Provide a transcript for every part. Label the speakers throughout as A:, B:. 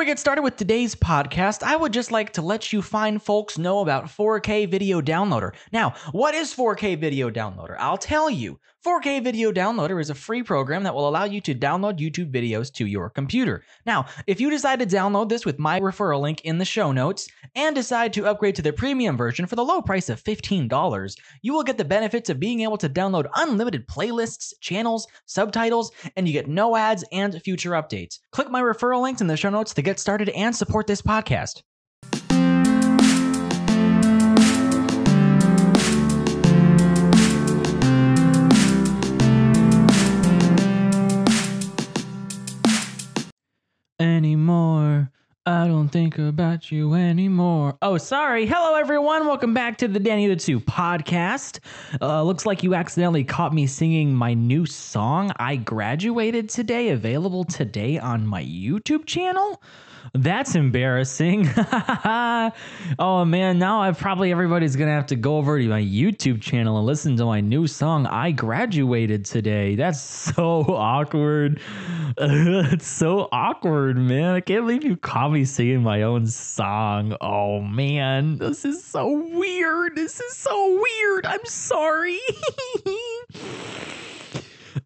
A: we get started with today's podcast, I would just like to let you fine folks know about 4K Video Downloader. Now, what is 4K Video Downloader? I'll tell you. 4K Video Downloader is a free program that will allow you to download YouTube videos to your computer. Now, if you decide to download this with my referral link in the show notes and decide to upgrade to the premium version for the low price of $15, you will get the benefits of being able to download unlimited playlists, channels, subtitles, and you get no ads and future updates. Click my referral links in the show notes to get started and support this podcast. About you anymore. Oh, sorry. Hello, everyone. Welcome back to the Danny the Two podcast. Uh, looks like you accidentally caught me singing my new song, I Graduated Today, available today on my YouTube channel. That's embarrassing. oh man, now I probably everybody's gonna have to go over to my YouTube channel and listen to my new song. I graduated today. That's so awkward. it's so awkward, man. I can't believe you caught me singing my own song. Oh man, this is so weird. This is so weird. I'm sorry.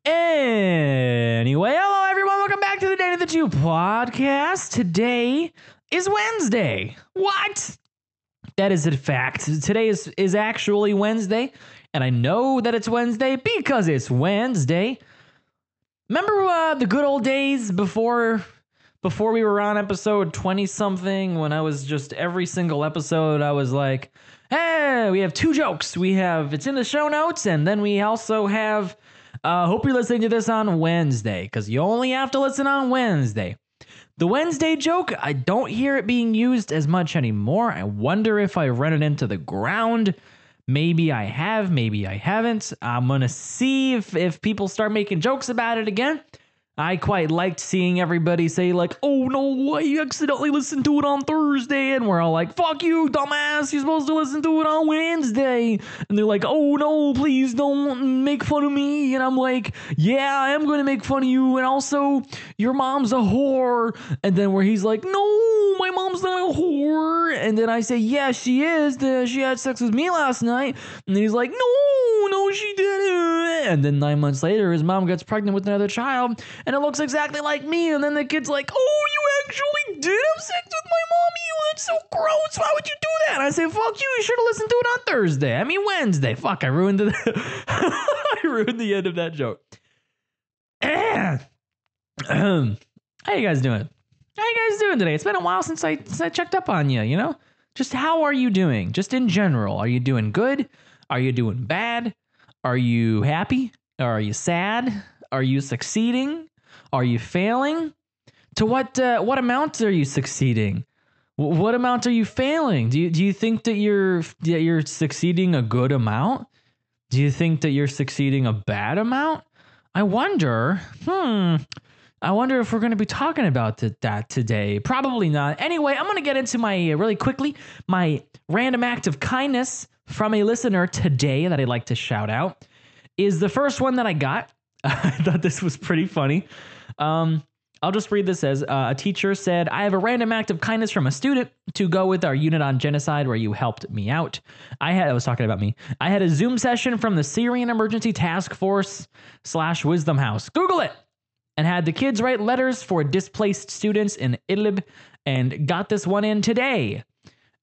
A: Anyway, hello everyone. The Two podcast. Today is Wednesday. What? That is a fact. Today is is actually Wednesday, and I know that it's Wednesday because it's Wednesday. Remember uh, the good old days before before we were on episode 20 something when I was just every single episode I was like, "Hey, we have two jokes. We have it's in the show notes and then we also have uh, hope you're listening to this on Wednesday because you only have to listen on Wednesday. The Wednesday joke, I don't hear it being used as much anymore. I wonder if I run it into the ground. Maybe I have, maybe I haven't. I'm gonna see if, if people start making jokes about it again. I quite liked seeing everybody say, like, oh no, I accidentally listened to it on Thursday. And we're all like, fuck you, dumbass, you're supposed to listen to it on Wednesday. And they're like, oh no, please don't make fun of me. And I'm like, yeah, I am going to make fun of you. And also, your mom's a whore. And then where he's like, no, my mom's not a whore. And then I say, yeah, she is. She had sex with me last night. And he's like, no, no, she didn't. And then nine months later, his mom gets pregnant with another child and it looks exactly like me. And then the kid's like, "Oh, you actually did have sex with my mommy? That's so gross. Why would you do that?" And I say, "Fuck you. You should have listened to it on Thursday. I mean Wednesday. Fuck, I ruined the I ruined the end of that joke." How you guys doing? How you guys doing today? It's been a while since I since I checked up on you. You know, just how are you doing? Just in general, are you doing good? Are you doing bad? Are you happy? Are you sad? Are you succeeding? Are you failing? To what uh, what amount are you succeeding? what amount are you failing? Do you do you think that you're that you're succeeding a good amount? Do you think that you're succeeding a bad amount? I wonder. Hmm. I wonder if we're going to be talking about that today. Probably not. Anyway, I'm going to get into my uh, really quickly my random act of kindness from a listener today that I'd like to shout out. Is the first one that I got. I thought this was pretty funny. Um, I'll just read this as uh, a teacher said, I have a random act of kindness from a student to go with our unit on genocide where you helped me out. I had, I was talking about me. I had a Zoom session from the Syrian Emergency Task Force slash Wisdom House. Google it! And had the kids write letters for displaced students in Idlib and got this one in today.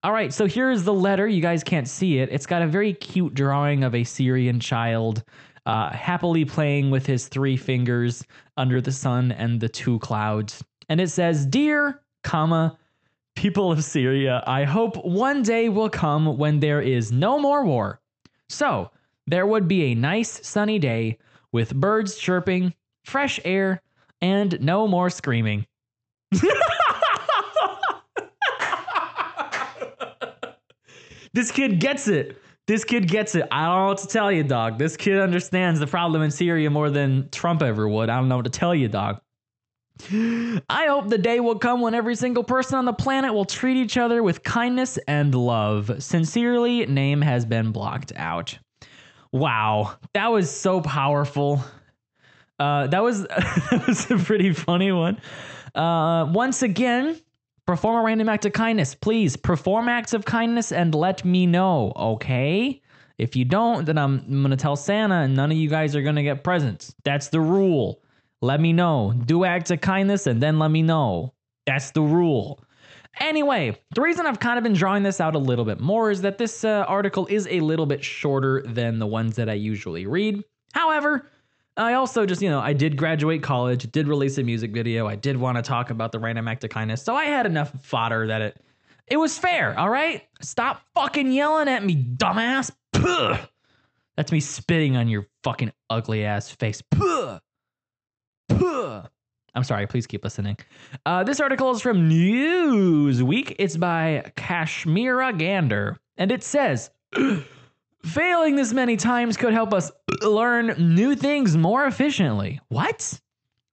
A: All right, so here's the letter. You guys can't see it. It's got a very cute drawing of a Syrian child uh, happily playing with his three fingers under the sun and the two clouds. And it says, Dear, comma, people of Syria, I hope one day will come when there is no more war. So there would be a nice sunny day with birds chirping, fresh air, and no more screaming. this kid gets it. This kid gets it. I don't know what to tell you, dog. This kid understands the problem in Syria more than Trump ever would. I don't know what to tell you, dog. I hope the day will come when every single person on the planet will treat each other with kindness and love. Sincerely, name has been blocked out. Wow, that was so powerful. Uh, that was that was a pretty funny one. Uh, once again, Perform a random act of kindness. Please perform acts of kindness and let me know, okay? If you don't, then I'm, I'm going to tell Santa and none of you guys are going to get presents. That's the rule. Let me know. Do acts of kindness and then let me know. That's the rule. Anyway, the reason I've kind of been drawing this out a little bit more is that this uh, article is a little bit shorter than the ones that I usually read. However, I also just, you know, I did graduate college, did release a music video, I did want to talk about the random act of kindness, so I had enough fodder that it it was fair, all right? Stop fucking yelling at me, dumbass. Puh. That's me spitting on your fucking ugly ass face. Puh. Puh. I'm sorry, please keep listening. Uh, this article is from Newsweek. It's by Kashmira Gander, and it says Failing this many times could help us learn new things more efficiently. What?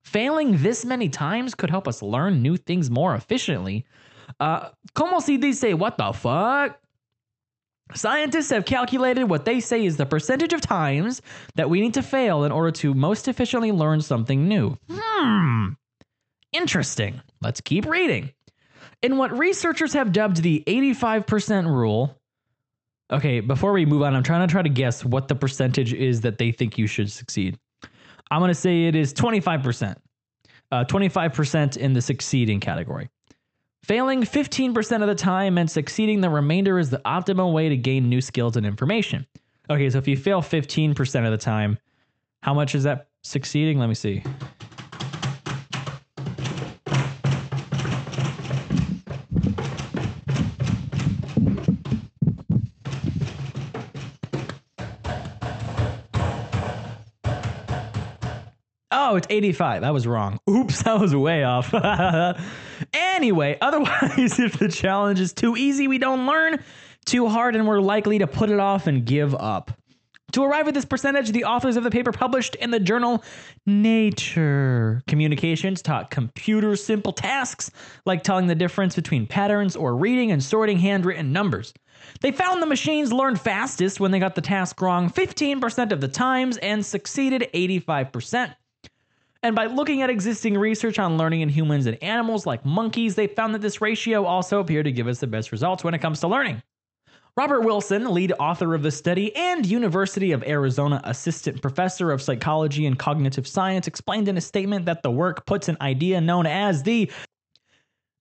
A: Failing this many times could help us learn new things more efficiently? Uh, como si dice, what the fuck? Scientists have calculated what they say is the percentage of times that we need to fail in order to most efficiently learn something new. Hmm. Interesting. Let's keep reading. In what researchers have dubbed the 85% rule, Okay, before we move on, I'm trying to try to guess what the percentage is that they think you should succeed. I'm going to say it is 25%. Uh, 25% in the succeeding category. Failing 15% of the time and succeeding the remainder is the optimal way to gain new skills and information. Okay, so if you fail 15% of the time, how much is that succeeding? Let me see. Oh, it's 85. I was wrong. Oops, that was way off. anyway, otherwise, if the challenge is too easy, we don't learn, too hard, and we're likely to put it off and give up. To arrive at this percentage, the authors of the paper published in the journal Nature Communications taught computers simple tasks like telling the difference between patterns or reading and sorting handwritten numbers. They found the machines learned fastest when they got the task wrong 15% of the times and succeeded 85%. And by looking at existing research on learning in humans and animals like monkeys, they found that this ratio also appeared to give us the best results when it comes to learning. Robert Wilson, lead author of the study and University of Arizona assistant professor of psychology and cognitive science, explained in a statement that the work puts an idea known as the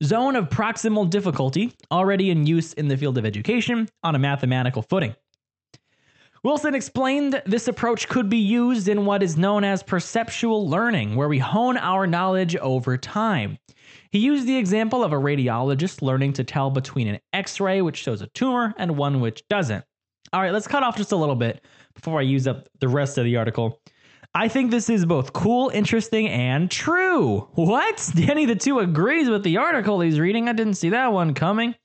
A: zone of proximal difficulty, already in use in the field of education, on a mathematical footing. Wilson explained this approach could be used in what is known as perceptual learning, where we hone our knowledge over time. He used the example of a radiologist learning to tell between an x ray, which shows a tumor, and one which doesn't. All right, let's cut off just a little bit before I use up the rest of the article. I think this is both cool, interesting, and true. What? Danny the two agrees with the article he's reading. I didn't see that one coming.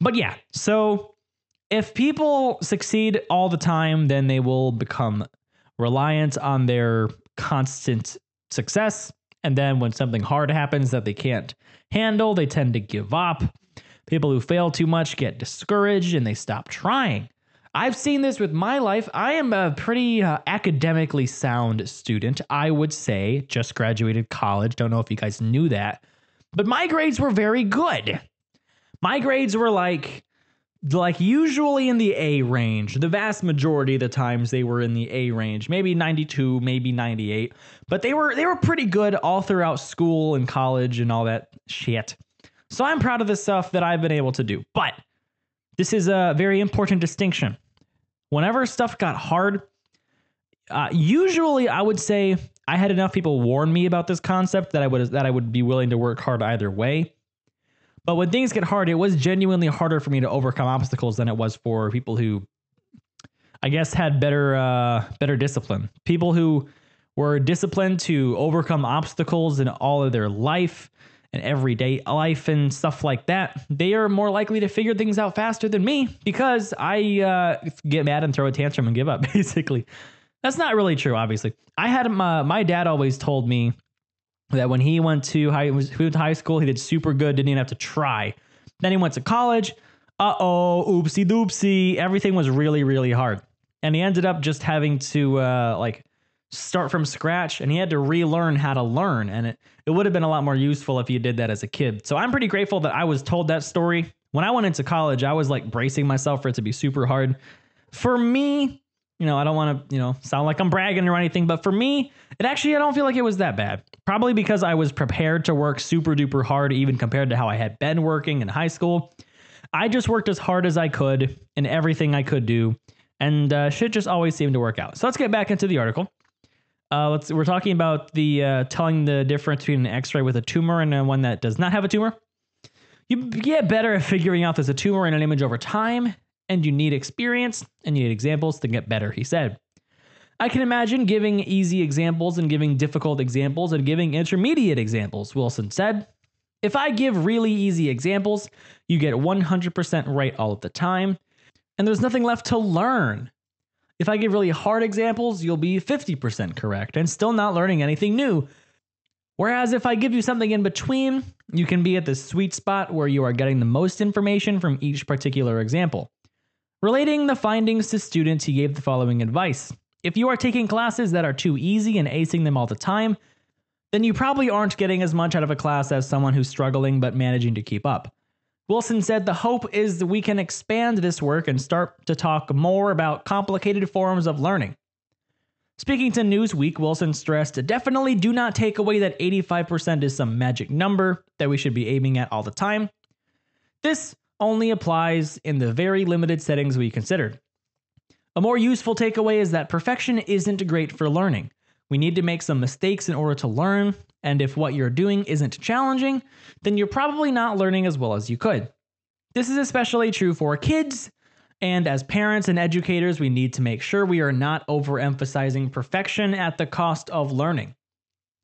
A: But yeah, so if people succeed all the time, then they will become reliant on their constant success. And then when something hard happens that they can't handle, they tend to give up. People who fail too much get discouraged and they stop trying. I've seen this with my life. I am a pretty uh, academically sound student, I would say. Just graduated college. Don't know if you guys knew that. But my grades were very good. My grades were like like usually in the A range. The vast majority of the times they were in the A range, maybe 92, maybe 98, but they were they were pretty good all throughout school and college and all that shit. So I'm proud of the stuff that I've been able to do. But this is a very important distinction. Whenever stuff got hard, uh, usually I would say I had enough people warn me about this concept that I would that I would be willing to work hard either way. But when things get hard, it was genuinely harder for me to overcome obstacles than it was for people who, I guess, had better uh, better discipline. People who were disciplined to overcome obstacles in all of their life and everyday life and stuff like that, they are more likely to figure things out faster than me because I uh, get mad and throw a tantrum and give up. Basically, that's not really true. Obviously, I had my my dad always told me that when he went to high, was, he went to high school, he did super good, didn't even have to try. Then he went to college. Uh oh, oopsie doopsie. Everything was really, really hard. And he ended up just having to uh, like start from scratch and he had to relearn how to learn. And it, it would have been a lot more useful if you did that as a kid. So I'm pretty grateful that I was told that story. When I went into college, I was like bracing myself for it to be super hard. For me, you know, I don't want to, you know, sound like I'm bragging or anything, but for me, it actually, I don't feel like it was that bad. Probably because I was prepared to work super duper hard, even compared to how I had been working in high school. I just worked as hard as I could in everything I could do, and uh, shit just always seemed to work out. So let's get back into the article. Uh, let's. We're talking about the uh, telling the difference between an X-ray with a tumor and one that does not have a tumor. You get better at figuring out there's a tumor in an image over time, and you need experience and you need examples to get better. He said. I can imagine giving easy examples and giving difficult examples and giving intermediate examples, Wilson said. If I give really easy examples, you get 100% right all of the time, and there's nothing left to learn. If I give really hard examples, you'll be 50% correct and still not learning anything new. Whereas if I give you something in between, you can be at the sweet spot where you are getting the most information from each particular example. Relating the findings to students, he gave the following advice. If you are taking classes that are too easy and acing them all the time, then you probably aren't getting as much out of a class as someone who's struggling but managing to keep up. Wilson said the hope is that we can expand this work and start to talk more about complicated forms of learning. Speaking to Newsweek, Wilson stressed definitely do not take away that 85% is some magic number that we should be aiming at all the time. This only applies in the very limited settings we considered. A more useful takeaway is that perfection isn't great for learning. We need to make some mistakes in order to learn, and if what you're doing isn't challenging, then you're probably not learning as well as you could. This is especially true for kids, and as parents and educators, we need to make sure we are not overemphasizing perfection at the cost of learning.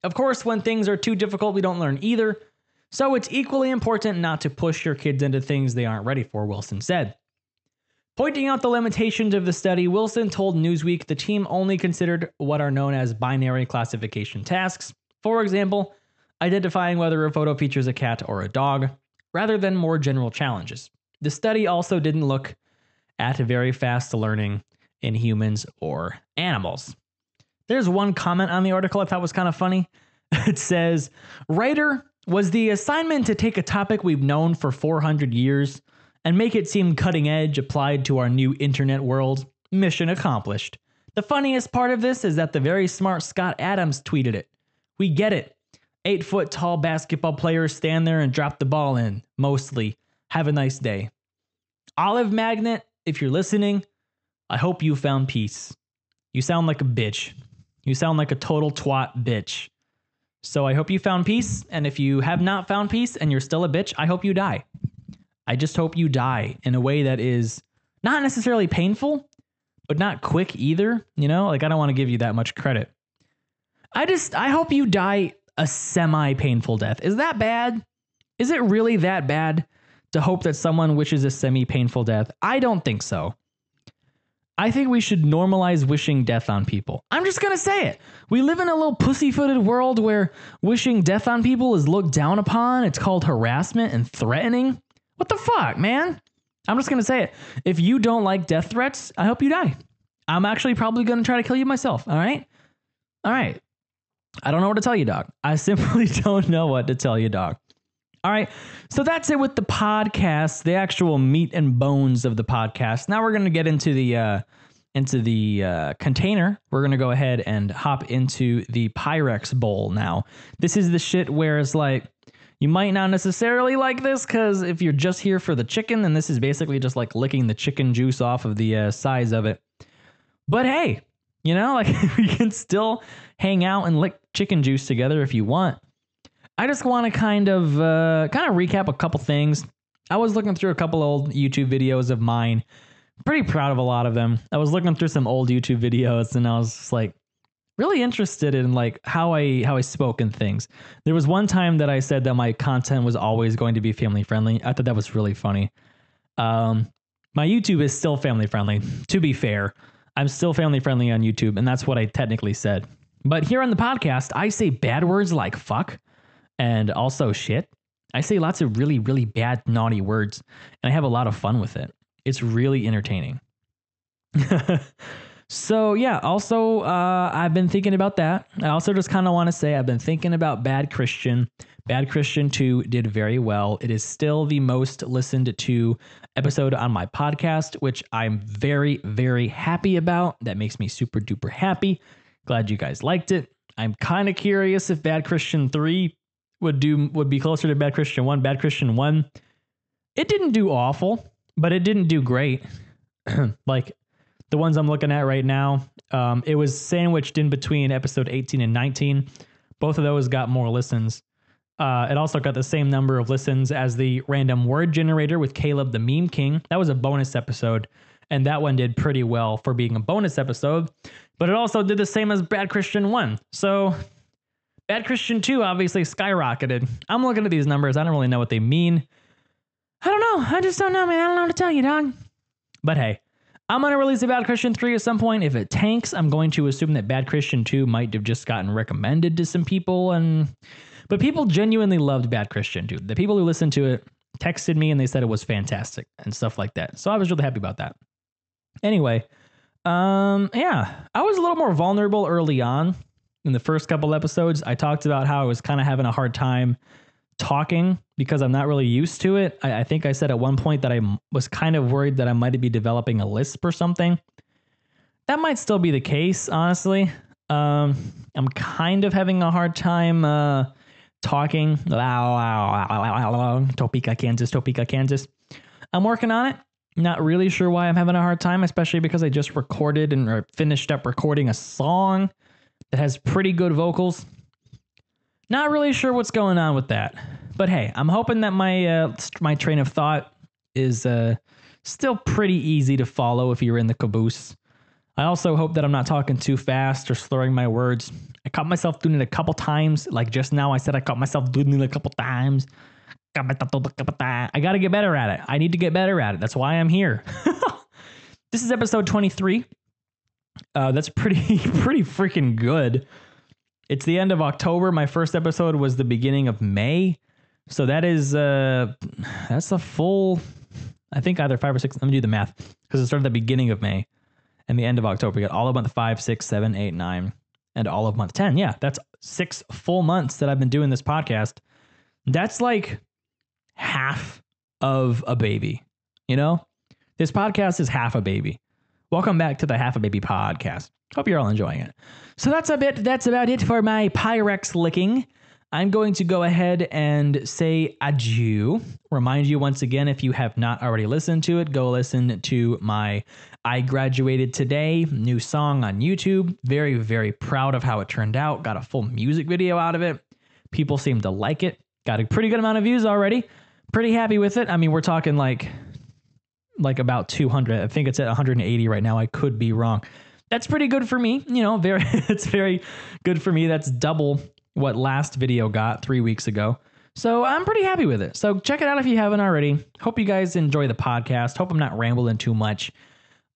A: Of course, when things are too difficult, we don't learn either, so it's equally important not to push your kids into things they aren't ready for, Wilson said. Pointing out the limitations of the study, Wilson told Newsweek the team only considered what are known as binary classification tasks. For example, identifying whether a photo features a cat or a dog, rather than more general challenges. The study also didn't look at very fast learning in humans or animals. There's one comment on the article I thought was kind of funny. It says, Writer, was the assignment to take a topic we've known for 400 years and make it seem cutting edge applied to our new internet world. Mission accomplished. The funniest part of this is that the very smart Scott Adams tweeted it. We get it. Eight foot tall basketball players stand there and drop the ball in, mostly. Have a nice day. Olive Magnet, if you're listening, I hope you found peace. You sound like a bitch. You sound like a total twat bitch. So I hope you found peace. And if you have not found peace and you're still a bitch, I hope you die. I just hope you die in a way that is not necessarily painful, but not quick either. You know, like I don't want to give you that much credit. I just, I hope you die a semi painful death. Is that bad? Is it really that bad to hope that someone wishes a semi painful death? I don't think so. I think we should normalize wishing death on people. I'm just gonna say it. We live in a little pussyfooted world where wishing death on people is looked down upon. It's called harassment and threatening. What the fuck, man? I'm just gonna say it. If you don't like death threats, I hope you die. I'm actually probably gonna try to kill you myself. All right? All right. I don't know what to tell you, dog. I simply don't know what to tell you, dog. All right. So that's it with the podcast, the actual meat and bones of the podcast. Now we're gonna get into the uh into the uh, container. We're gonna go ahead and hop into the Pyrex bowl now. This is the shit where it's like you might not necessarily like this because if you're just here for the chicken, then this is basically just like licking the chicken juice off of the uh, size of it. But hey, you know, like we can still hang out and lick chicken juice together if you want. I just want to kind of uh, kind of recap a couple things. I was looking through a couple old YouTube videos of mine. Pretty proud of a lot of them. I was looking through some old YouTube videos and I was just like, really interested in like how I how I spoke and things. There was one time that I said that my content was always going to be family friendly. I thought that was really funny. Um, my YouTube is still family friendly. To be fair, I'm still family friendly on YouTube, and that's what I technically said. But here on the podcast, I say bad words like fuck and also shit. I say lots of really, really bad, naughty words, and I have a lot of fun with it. It's really entertaining. So yeah, also uh, I've been thinking about that. I also just kind of want to say I've been thinking about Bad Christian. Bad Christian 2 did very well. It is still the most listened to episode on my podcast, which I'm very, very happy about. That makes me super duper happy. Glad you guys liked it. I'm kind of curious if Bad Christian 3 would do would be closer to Bad Christian 1. Bad Christian 1 it didn't do awful, but it didn't do great. like the ones I'm looking at right now, um, it was sandwiched in between episode 18 and 19. Both of those got more listens. Uh, it also got the same number of listens as the random word generator with Caleb the Meme King. That was a bonus episode, and that one did pretty well for being a bonus episode. But it also did the same as Bad Christian 1. So Bad Christian 2 obviously skyrocketed. I'm looking at these numbers. I don't really know what they mean. I don't know. I just don't know, man. I don't know what to tell you, dog. But hey, I'm going to release a Bad Christian 3 at some point. If it tanks, I'm going to assume that Bad Christian 2 might have just gotten recommended to some people and but people genuinely loved Bad Christian 2. The people who listened to it texted me and they said it was fantastic and stuff like that. So I was really happy about that. Anyway, um yeah, I was a little more vulnerable early on in the first couple episodes. I talked about how I was kind of having a hard time talking because I'm not really used to it. I, I, think I said at one point that I was kind of worried that I might be developing a lisp or something. That might still be the case, honestly. Um, I'm kind of having a hard time uh, talking. Topeka, Kansas, Topeka, Kansas. I'm working on it. Not really sure why I'm having a hard time, especially because I just recorded and finished up recording a song that has pretty good vocals. Not really sure what's going on with that. But hey, I'm hoping that my uh, my train of thought is uh, still pretty easy to follow if you're in the caboose. I also hope that I'm not talking too fast or slurring my words. I caught myself doing it a couple times. Like just now, I said I caught myself doing it a couple times. I got to get better at it. I need to get better at it. That's why I'm here. this is episode 23. Uh, that's pretty pretty freaking good. It's the end of October. My first episode was the beginning of May. So that is uh that's a full I think either five or six. Let me do the math. Because it started the beginning of May and the end of October. We got all of month five, six, seven, eight, nine, and all of month 10. Yeah, that's six full months that I've been doing this podcast. That's like half of a baby. You know? This podcast is half a baby. Welcome back to the Half a Baby podcast. Hope you're all enjoying it. So that's a bit that's about it for my Pyrex licking. I'm going to go ahead and say adieu. Remind you once again, if you have not already listened to it, go listen to my I Graduated Today new song on YouTube. Very, very proud of how it turned out. Got a full music video out of it. People seem to like it. Got a pretty good amount of views already. Pretty happy with it. I mean, we're talking like like about 200. I think it's at 180 right now. I could be wrong. That's pretty good for me. You know, very it's very good for me. That's double what last video got 3 weeks ago. So I'm pretty happy with it. So check it out if you haven't already. Hope you guys enjoy the podcast. Hope I'm not rambling too much.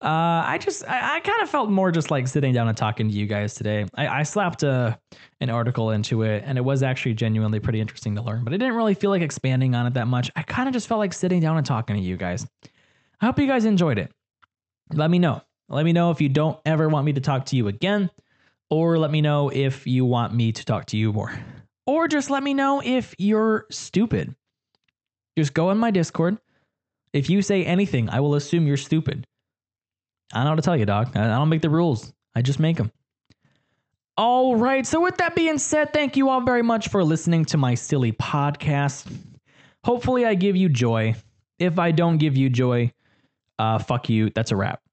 A: Uh, I just I, I kind of felt more just like sitting down and talking to you guys today. I, I slapped a, uh, an article into it, and it was actually genuinely pretty interesting to learn. But I didn't really feel like expanding on it that much. I kind of just felt like sitting down and talking to you guys. I hope you guys enjoyed it. Let me know. Let me know if you don't ever want me to talk to you again, or let me know if you want me to talk to you more. Or just let me know if you're stupid. Just go in my Discord. If you say anything, I will assume you're stupid. I don't know how to tell you, dog. I don't make the rules, I just make them. All right. So, with that being said, thank you all very much for listening to my silly podcast. Hopefully, I give you joy. If I don't give you joy, uh, fuck you. That's a wrap.